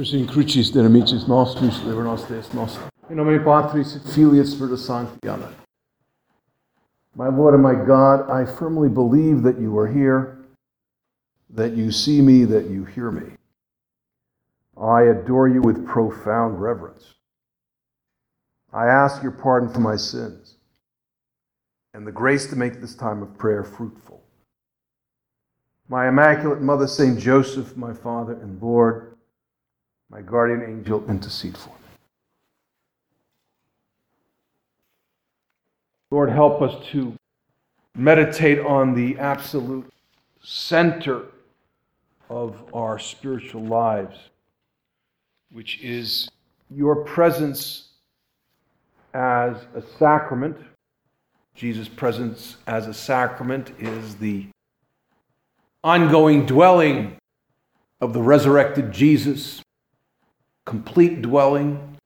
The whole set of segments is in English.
Presim crucis de nemicis nostris, liber nos Deus. In nomine Patris Sancti. Amen. My Lord and my God, I firmly believe that you are here, that you see me, that you hear me. I adore you with profound reverence. I ask your pardon for my sins and the grace to make this time of prayer fruitful. My Immaculate Mother, St. Joseph, my Father and Lord, my guardian angel, intercede for me. Lord, help us to meditate on the absolute center of our spiritual lives, which is your presence as a sacrament. Jesus' presence as a sacrament is the ongoing dwelling of the resurrected Jesus, complete dwelling,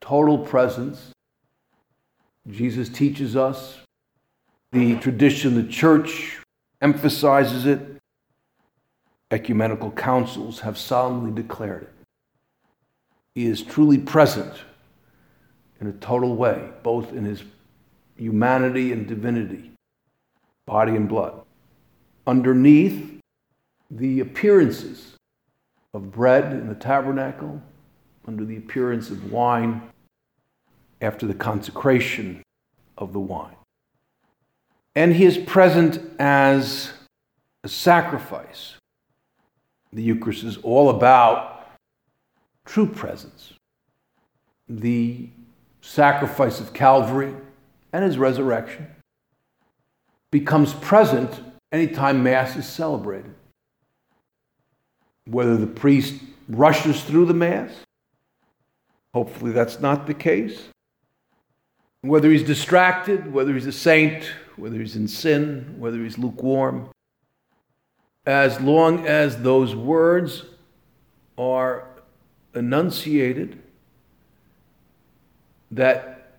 total presence. Jesus teaches us. The tradition, the church emphasizes it. Ecumenical councils have solemnly declared it. He is truly present in a total way, both in his humanity and divinity, body and blood. Underneath the appearances of bread in the tabernacle, under the appearance of wine after the consecration of the wine. And he is present as a sacrifice. The Eucharist is all about true presence. The sacrifice of Calvary and his resurrection becomes present anytime Mass is celebrated. Whether the priest rushes through the Mass, hopefully that's not the case. Whether he's distracted, whether he's a saint, whether he's in sin, whether he's lukewarm, as long as those words are enunciated, that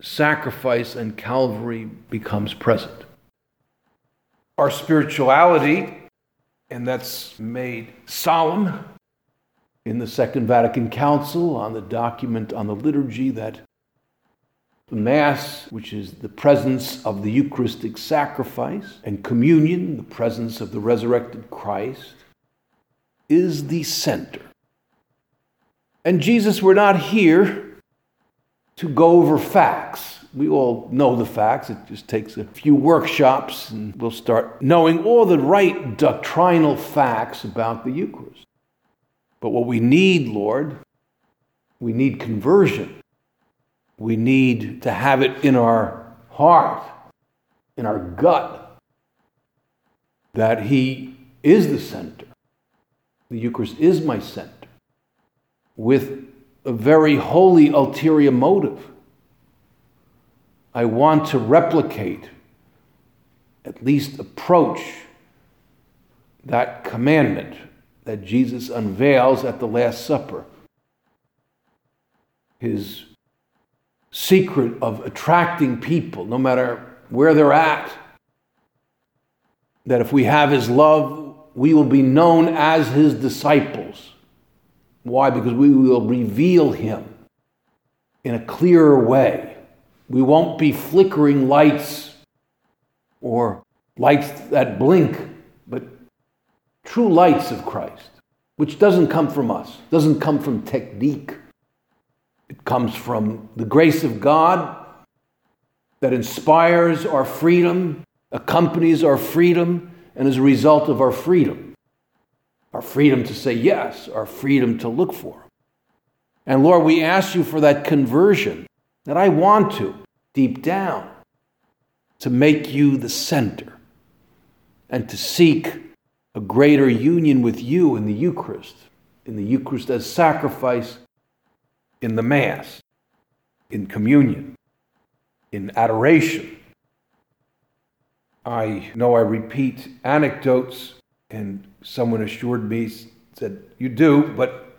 sacrifice and Calvary becomes present. Our spirituality, and that's made solemn in the Second Vatican Council on the document on the liturgy that the Mass, which is the presence of the Eucharistic sacrifice, and communion, the presence of the resurrected Christ, is the center. And Jesus, we're not here to go over facts. We all know the facts. It just takes a few workshops and we'll start knowing all the right doctrinal facts about the Eucharist. But what we need, Lord, we need conversion. We need to have it in our heart, in our gut, that He is the center. The Eucharist is my center. With a very holy ulterior motive. I want to replicate, at least approach, that commandment that Jesus unveils at the Last Supper. His secret of attracting people, no matter where they're at, that if we have His love, we will be known as His disciples. Why? Because we will reveal him in a clearer way. We won't be flickering lights or lights that blink, true lights of Christ, which doesn't come from us, doesn't come from technique. It comes from the grace of God that inspires our freedom, accompanies our freedom, and is a result of our freedom our freedom to say yes, our freedom to look for And Lord, we ask you for that conversion that I want to, deep down, to make you the center and to seek a greater union with you in the Eucharist, in the Eucharist as sacrifice, in the Mass, in communion, in adoration. I know I repeat anecdotes and someone assured me, said, You do, but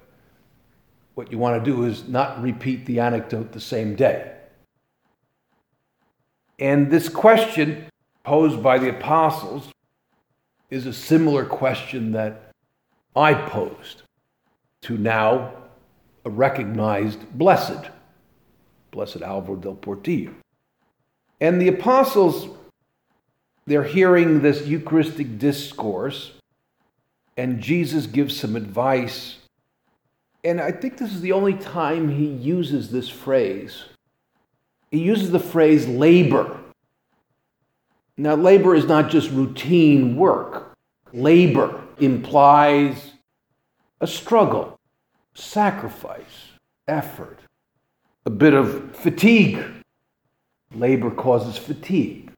what you want to do is not repeat the anecdote the same day. And this question posed by the apostles is a similar question that I posed to now a recognized blessed, Blessed Alvaro del Portillo. And the apostles, they're hearing this Eucharistic discourse, and Jesus gives some advice. And I think this is the only time he uses this phrase. He uses the phrase labor. Now, labor is not just routine work, labor implies a struggle, sacrifice, effort, a bit of fatigue. Labor causes fatigue.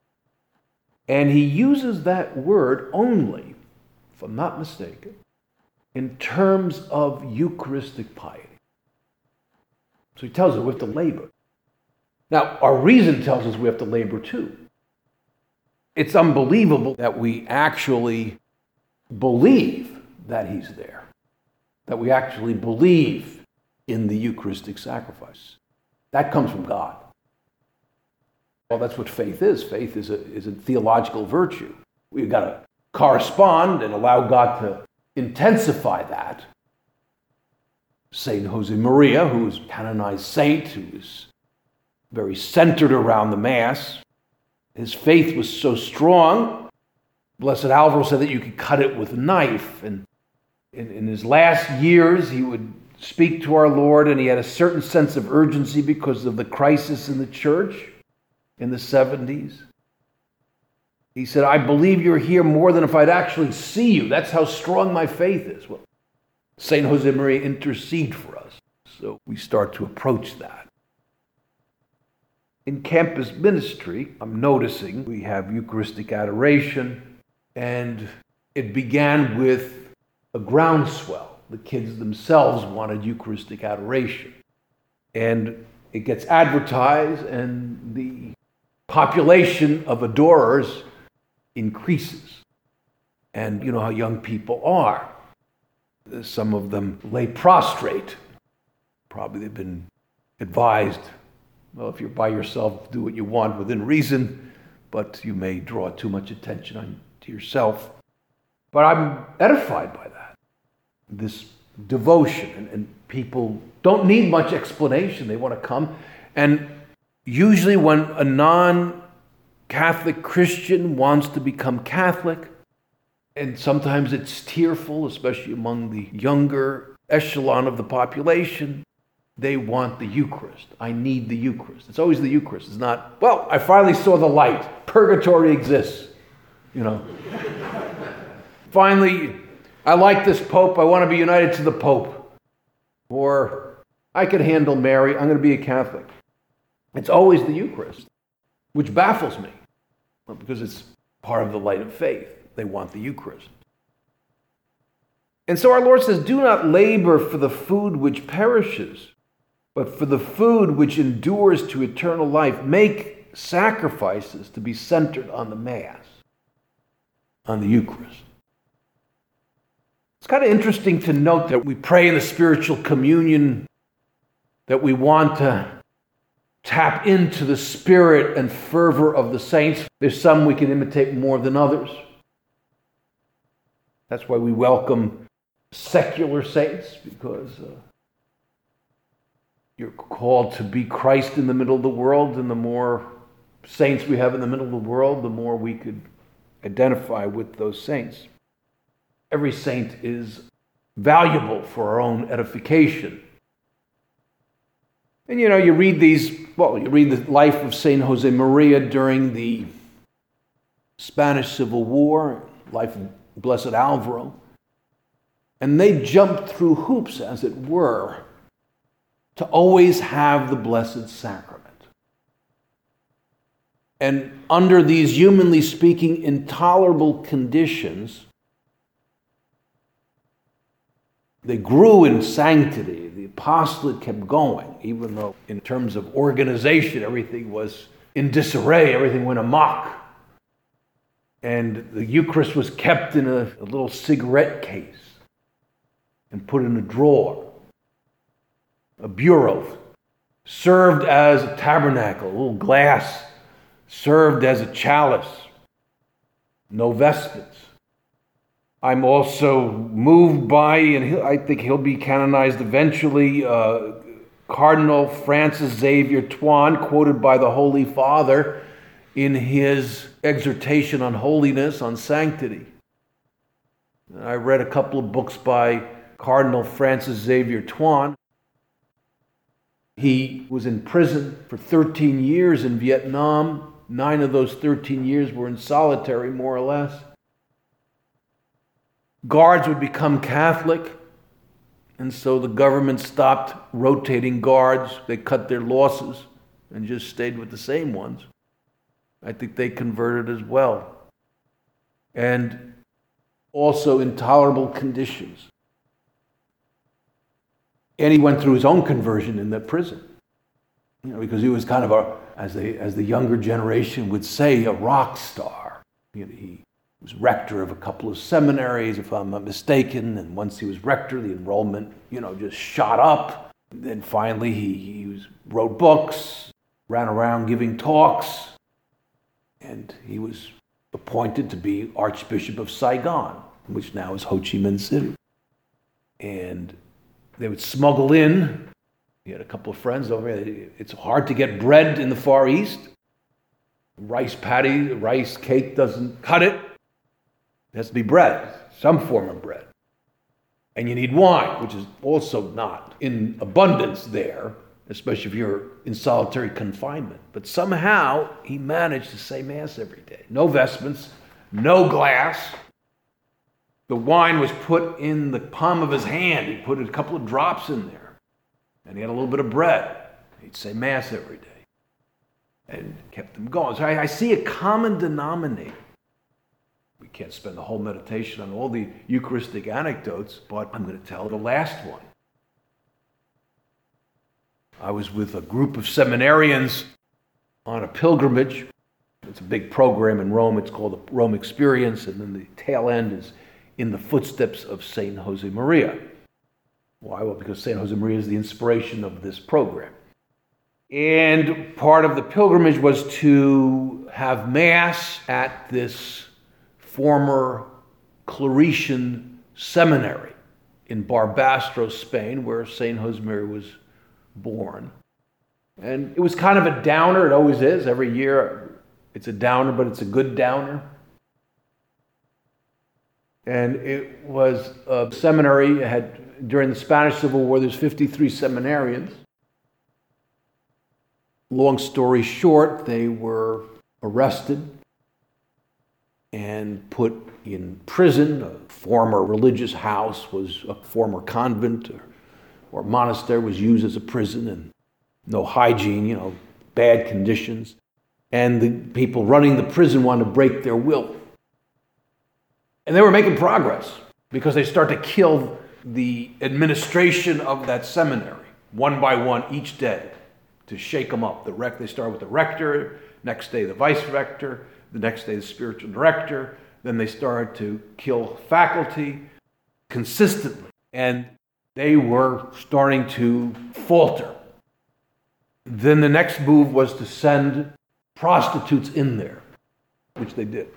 And he uses that word only, if I'm not mistaken, in terms of Eucharistic piety. So he tells us we have to labor. Now, our reason tells us we have to labor too. It's unbelievable that we actually believe that he's there, that we actually believe in the Eucharistic sacrifice. That comes from God. Well, that's what faith is. Faith is a, is a theological virtue. We've got to correspond and allow God to intensify that. Saint Josemaria, who was canonized saint, who is very centered around the Mass, his faith was so strong. Blessed Alvaro said that you could cut it with a knife. And in, in his last years, he would speak to our Lord, and he had a certain sense of urgency because of the crisis in the church in the 70s. He said, I believe you're here more than if I'd actually see you. That's how strong my faith is. Well, St. Josemaria intercede for us. So we start to approach that. In campus ministry, I'm noticing we have Eucharistic adoration, and it began with a groundswell. The kids themselves wanted Eucharistic adoration. And it gets advertised, and the population of adorers increases. And you know how young people are. Some of them lay prostrate. Probably they've been advised well, if you're by yourself, do what you want within reason, but you may draw too much attention on, to yourself. But I'm edified by that. This devotion, and, and people don't need much explanation. They want to come. And Usually, when a non Catholic Christian wants to become Catholic, and sometimes it's tearful, especially among the younger echelon of the population, they want the Eucharist. I need the Eucharist. It's always the Eucharist. It's not, well, I finally saw the light. Purgatory exists. You know. finally, I like this Pope. I want to be united to the Pope. Or I can handle Mary. I'm going to be a Catholic. It's always the Eucharist, which baffles me because it's part of the light of faith. They want the Eucharist. And so our Lord says, Do not labor for the food which perishes, but for the food which endures to eternal life. Make sacrifices to be centered on the Mass, on the Eucharist. It's kind of interesting to note that we pray in the spiritual communion that we want to tap into the spirit and fervor of the saints. There's some we can imitate more than others. That's why we welcome secular saints, because uh, you're called to be Christ in the middle of the world, and the more saints we have in the middle of the world, the more we could identify with those saints. Every saint is valuable for our own edification. And you know, you read these, well, you read the life of St. Josemaria during the Spanish Civil War, life of Blessed Alvaro, and they jumped through hoops, as it were, to always have the Blessed Sacrament. And under these, humanly speaking, intolerable conditions, they grew in sanctity The apostolate kept going, even though, in terms of organization, everything was in disarray, everything went amok. And the Eucharist was kept in a, a little cigarette case and put in a drawer, a bureau, served as a tabernacle, a little glass, served as a chalice, no vestments. I'm also moved by, and I think he'll be canonized eventually, uh, Cardinal Francis Xavier Thuan, quoted by the Holy Father in his exhortation on holiness, on sanctity. I read a couple of books by Cardinal Francis Xavier Thuan. He was in prison for 13 years in Vietnam. Nine of those 13 years were in solitary, more or less. Guards would become Catholic, and so the government stopped rotating guards. They cut their losses and just stayed with the same ones. I think they converted as well. And also intolerable conditions. And he went through his own conversion in that prison. You know, because he was kind of a, as the, as the younger generation would say, a rock star. You know, he was rector of a couple of seminaries, if I'm not mistaken. And once he was rector, the enrollment, you know, just shot up. Then finally, he, he was, wrote books, ran around giving talks, and he was appointed to be Archbishop of Saigon, which now is Ho Chi Minh City. And they would smuggle in. He had a couple of friends over there. It's hard to get bread in the Far East. Rice patty, rice cake doesn't cut it. It has to be bread, some form of bread. And you need wine, which is also not in abundance there, especially if you're in solitary confinement. But somehow he managed to say Mass every day. No vestments, no glass, the wine was put in the palm of his hand. He put a couple of drops in there. And he had a little bit of bread. He'd say Mass every day and kept them going. So I, I see a common denominator. We can't spend the whole meditation on all the Eucharistic anecdotes, but I'm going to tell the last one. I was with a group of seminarians on a pilgrimage. It's a big program in Rome. It's called the Rome Experience, and then the tail end is in the footsteps of St. Josemaria. Why? Well, because St. Josemaria is the inspiration of this program. And part of the pilgrimage was to have Mass at this former Claretian seminary in Barbastro, Spain, where St. Josemaria was born. And it was kind of a downer, it always is. Every year it's a downer, but it's a good downer and it was a seminary. Had during the Spanish Civil War. There's 53 seminarians. Long story short, they were arrested and put in prison. A former religious house was a former convent or, or monastery was used as a prison, and no hygiene. You know, bad conditions. And the people running the prison wanted to break their will. And they were making progress because they start to kill the administration of that seminary one by one each day to shake them up. The rec- they start with the rector, next day the vice rector, the next day the spiritual director. Then they started to kill faculty consistently. And they were starting to falter. Then the next move was to send prostitutes in there, which they did.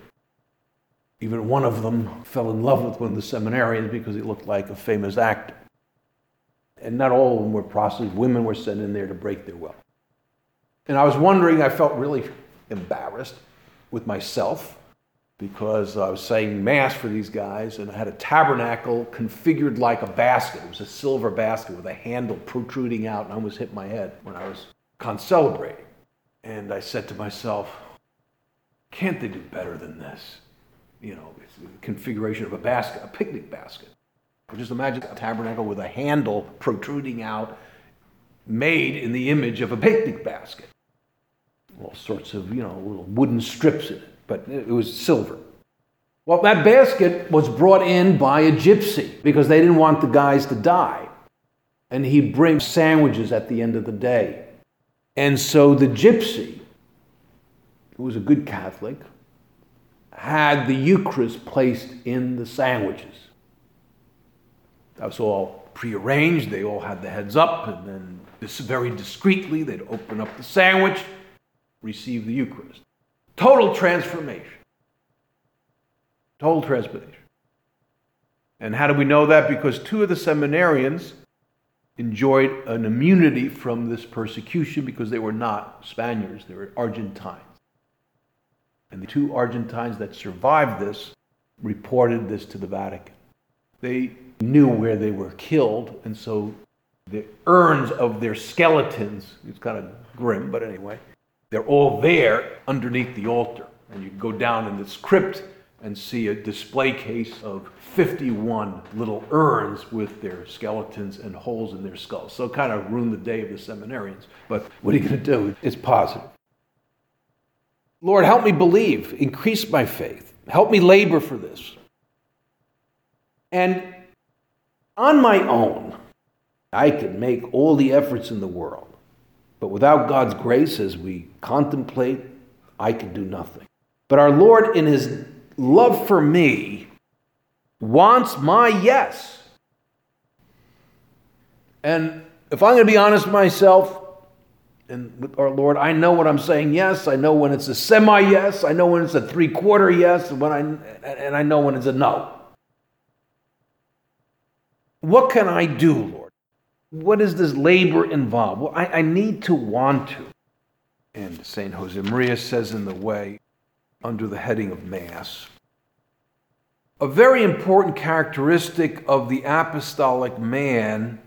Even one of them fell in love with one of the seminarians because he looked like a famous actor. And not all of them were prostitutes. Women were sent in there to break their will. And I was wondering, I felt really embarrassed with myself because I was saying Mass for these guys, and I had a tabernacle configured like a basket. It was a silver basket with a handle protruding out, and I almost hit my head when I was concelebrating. And I said to myself, can't they do better than this? You know, configuration of a basket, a picnic basket. just imagine a tabernacle with a handle protruding out, made in the image of a picnic basket. All sorts of, you know, little wooden strips in it, but it was silver. Well, that basket was brought in by a gypsy because they didn't want the guys to die. And he'd bring sandwiches at the end of the day. And so the gypsy, who was a good Catholic, had the Eucharist placed in the sandwiches. That was all prearranged. They all had the heads up, and then this very discreetly, they'd open up the sandwich, receive the Eucharist. Total transformation. Total transformation. And how do we know that? Because two of the seminarians enjoyed an immunity from this persecution because they were not Spaniards, they were Argentines. And the two Argentines that survived this reported this to the Vatican. They knew where they were killed, and so the urns of their skeletons, it's kind of grim, but anyway, they're all there underneath the altar. And you go down in this crypt and see a display case of 51 little urns with their skeletons and holes in their skulls. So kind of ruined the day of the seminarians. But what are you going to do? It's positive. Lord, help me believe, increase my faith, help me labor for this. And on my own, I can make all the efforts in the world. But without God's grace, as we contemplate, I can do nothing. But our Lord, in His love for me, wants my yes. And if I'm going to be honest with myself and with our Lord, I know when I'm saying yes. I know when it's a semi yes. I know when it's a three quarter yes. And, when I, and I know when it's a no. What can I do, Lord? What does this labor involve? Well, I, I need to want to. And St. Josemaria says in the way, under the heading of Mass, a very important characteristic of the apostolic man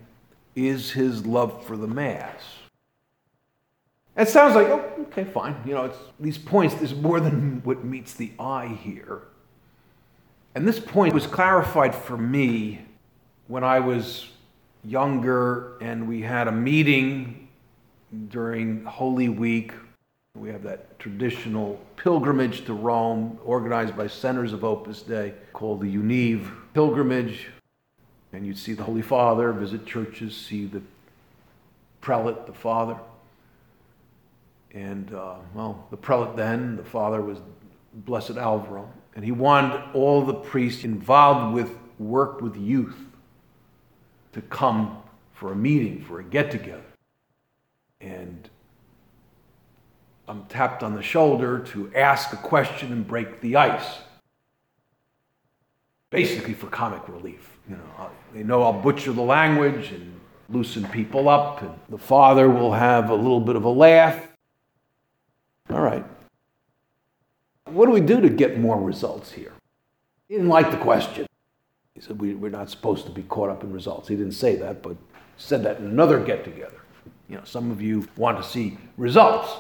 is his love for the Mass. It sounds like, oh, okay, fine. You know, it's these points, there's more than what meets the eye here. And this point was clarified for me when I was younger and we had a meeting during Holy Week we have that traditional pilgrimage to Rome organized by Centers of Opus Dei called the UNIV pilgrimage. And you'd see the Holy Father, visit churches, see the prelate, the father. And, uh, well, the prelate then, the father was Blessed Alvaro. And he wanted all the priests involved with work with youth to come for a meeting, for a get together. And I'm tapped on the shoulder to ask a question and break the ice. Basically, for comic relief. You know, they know I'll butcher the language and loosen people up, and the father will have a little bit of a laugh. All right. What do we do to get more results here? He didn't like the question. He said, we, We're not supposed to be caught up in results. He didn't say that, but said that in another get together. You know, some of you want to see results.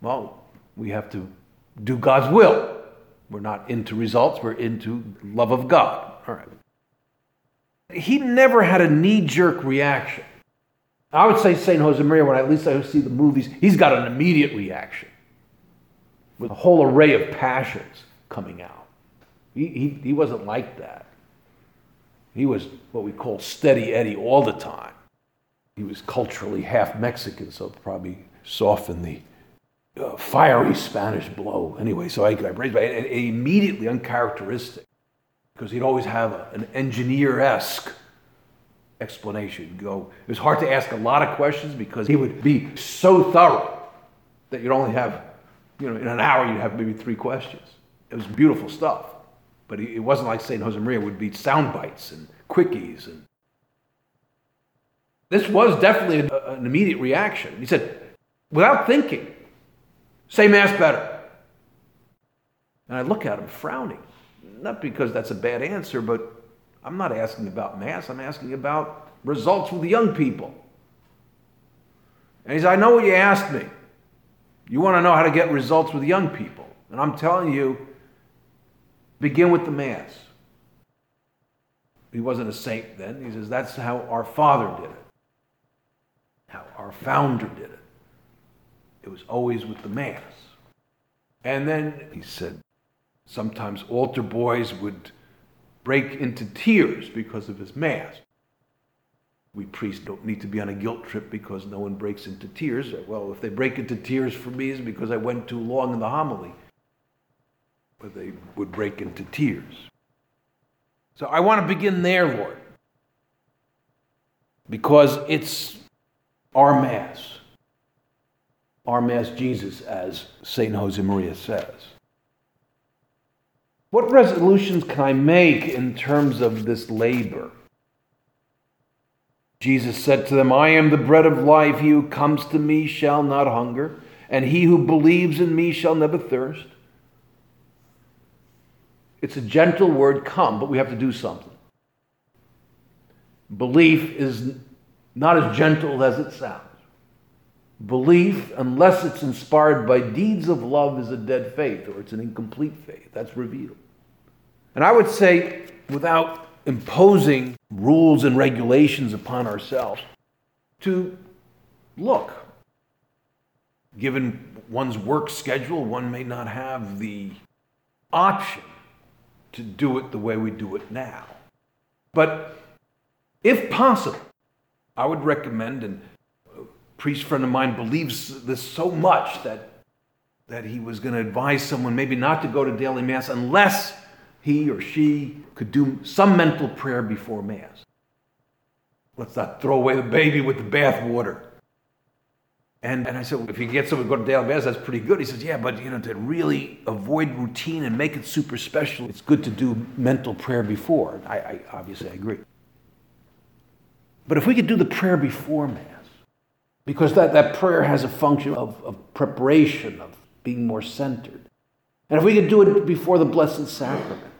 Well, we have to do God's will. We're not into results, we're into love of God. All right. He never had a knee jerk reaction. I would say St. Josemaria, when I, at least I see the movies, he's got an immediate reaction with a whole array of passions coming out. He, he, he wasn't like that. He was what we call steady Eddie all the time. He was culturally half Mexican, so probably softened the uh, fiery Spanish blow. Anyway, so I, I raised my and, immediately uncharacteristic because he'd always have a, an engineer esque explanation. go. It was hard to ask a lot of questions because he would be so thorough that you'd only have, you know, in an hour you'd have maybe three questions. It was beautiful stuff, but it wasn't like Saint Josemaria would be sound bites and quickies and. This was definitely an immediate reaction. He said, without thinking, Say Mass better. And I look at him frowning. Not because that's a bad answer, but I'm not asking about Mass. I'm asking about results with the young people. And he said, I know what you asked me. You want to know how to get results with young people. And I'm telling you, begin with the Mass. He wasn't a saint then. He says, that's how our Father did it, how our founder did it. It was always with the Mass. And then he said, sometimes altar boys would break into tears because of his Mass. We priests don't need to be on a guilt trip because no one breaks into tears. Well, if they break into tears for me, it's because I went too long in the homily. But they would break into tears. So I want to begin there, Lord, because it's our Mass our Mass Jesus, as St. Josemaria says. What resolutions can I make in terms of this labor? Jesus said to them, I am the bread of life. He who comes to me shall not hunger, and he who believes in me shall never thirst. It's a gentle word, come, but we have to do something. Belief is not as gentle as it sounds. Belief, unless it's inspired by deeds of love, is a dead faith or it's an incomplete faith. That's revealed. And I would say, without imposing rules and regulations upon ourselves, to look. Given one's work schedule, one may not have the option to do it the way we do it now. But if possible, I would recommend, and a priest friend of mine believes this so much that, that he was going to advise someone maybe not to go to daily Mass unless he or she could do some mental prayer before Mass. Let's not throw away the baby with the bathwater. And, and I said, well, if you get someone to go to daily mass, that's pretty good. He says, yeah, but you know, to really avoid routine and make it super special, it's good to do mental prayer before. I, I obviously I agree. But if we could do the prayer before Mass, because that, that prayer has a function of, of preparation, of being more centered. And if we could do it before the Blessed Sacrament,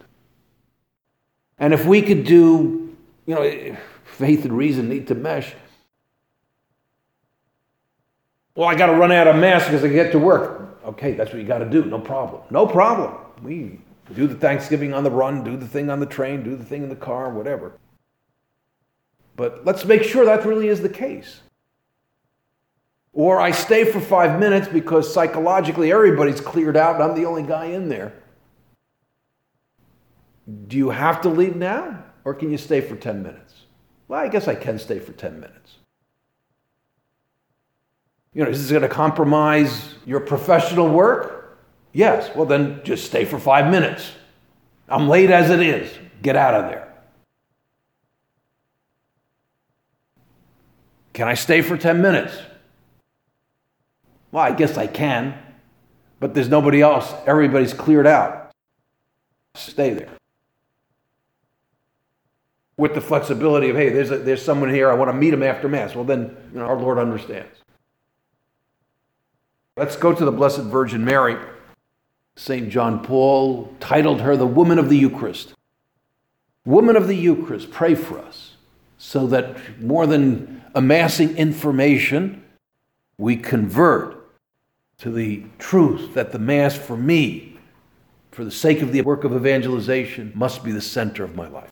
and if we could do, you know, faith and reason need to mesh. Well, I got to run out of Mass because I get to work. Okay, that's what you got to do. No problem. No problem. We do the Thanksgiving on the run, do the thing on the train, do the thing in the car, whatever. But let's make sure that really is the case. Or I stay for five minutes because psychologically everybody's cleared out and I'm the only guy in there. Do you have to leave now? Or can you stay for 10 minutes? Well, I guess I can stay for 10 minutes. You know, is this going to compromise your professional work? Yes. Well, then just stay for five minutes. I'm late as it is. Get out of there. Can I stay for 10 minutes? Well, I guess I can, but there's nobody else. Everybody's cleared out. Stay there. With the flexibility of, hey, there's, a, there's someone here, I want to meet him after Mass. Well, then you know, our Lord understands. Let's go to the Blessed Virgin Mary. St. John Paul titled her the Woman of the Eucharist. Woman of the Eucharist, pray for us so that more than amassing information, we convert to the truth that the Mass for me, for the sake of the work of evangelization, must be the center of my life.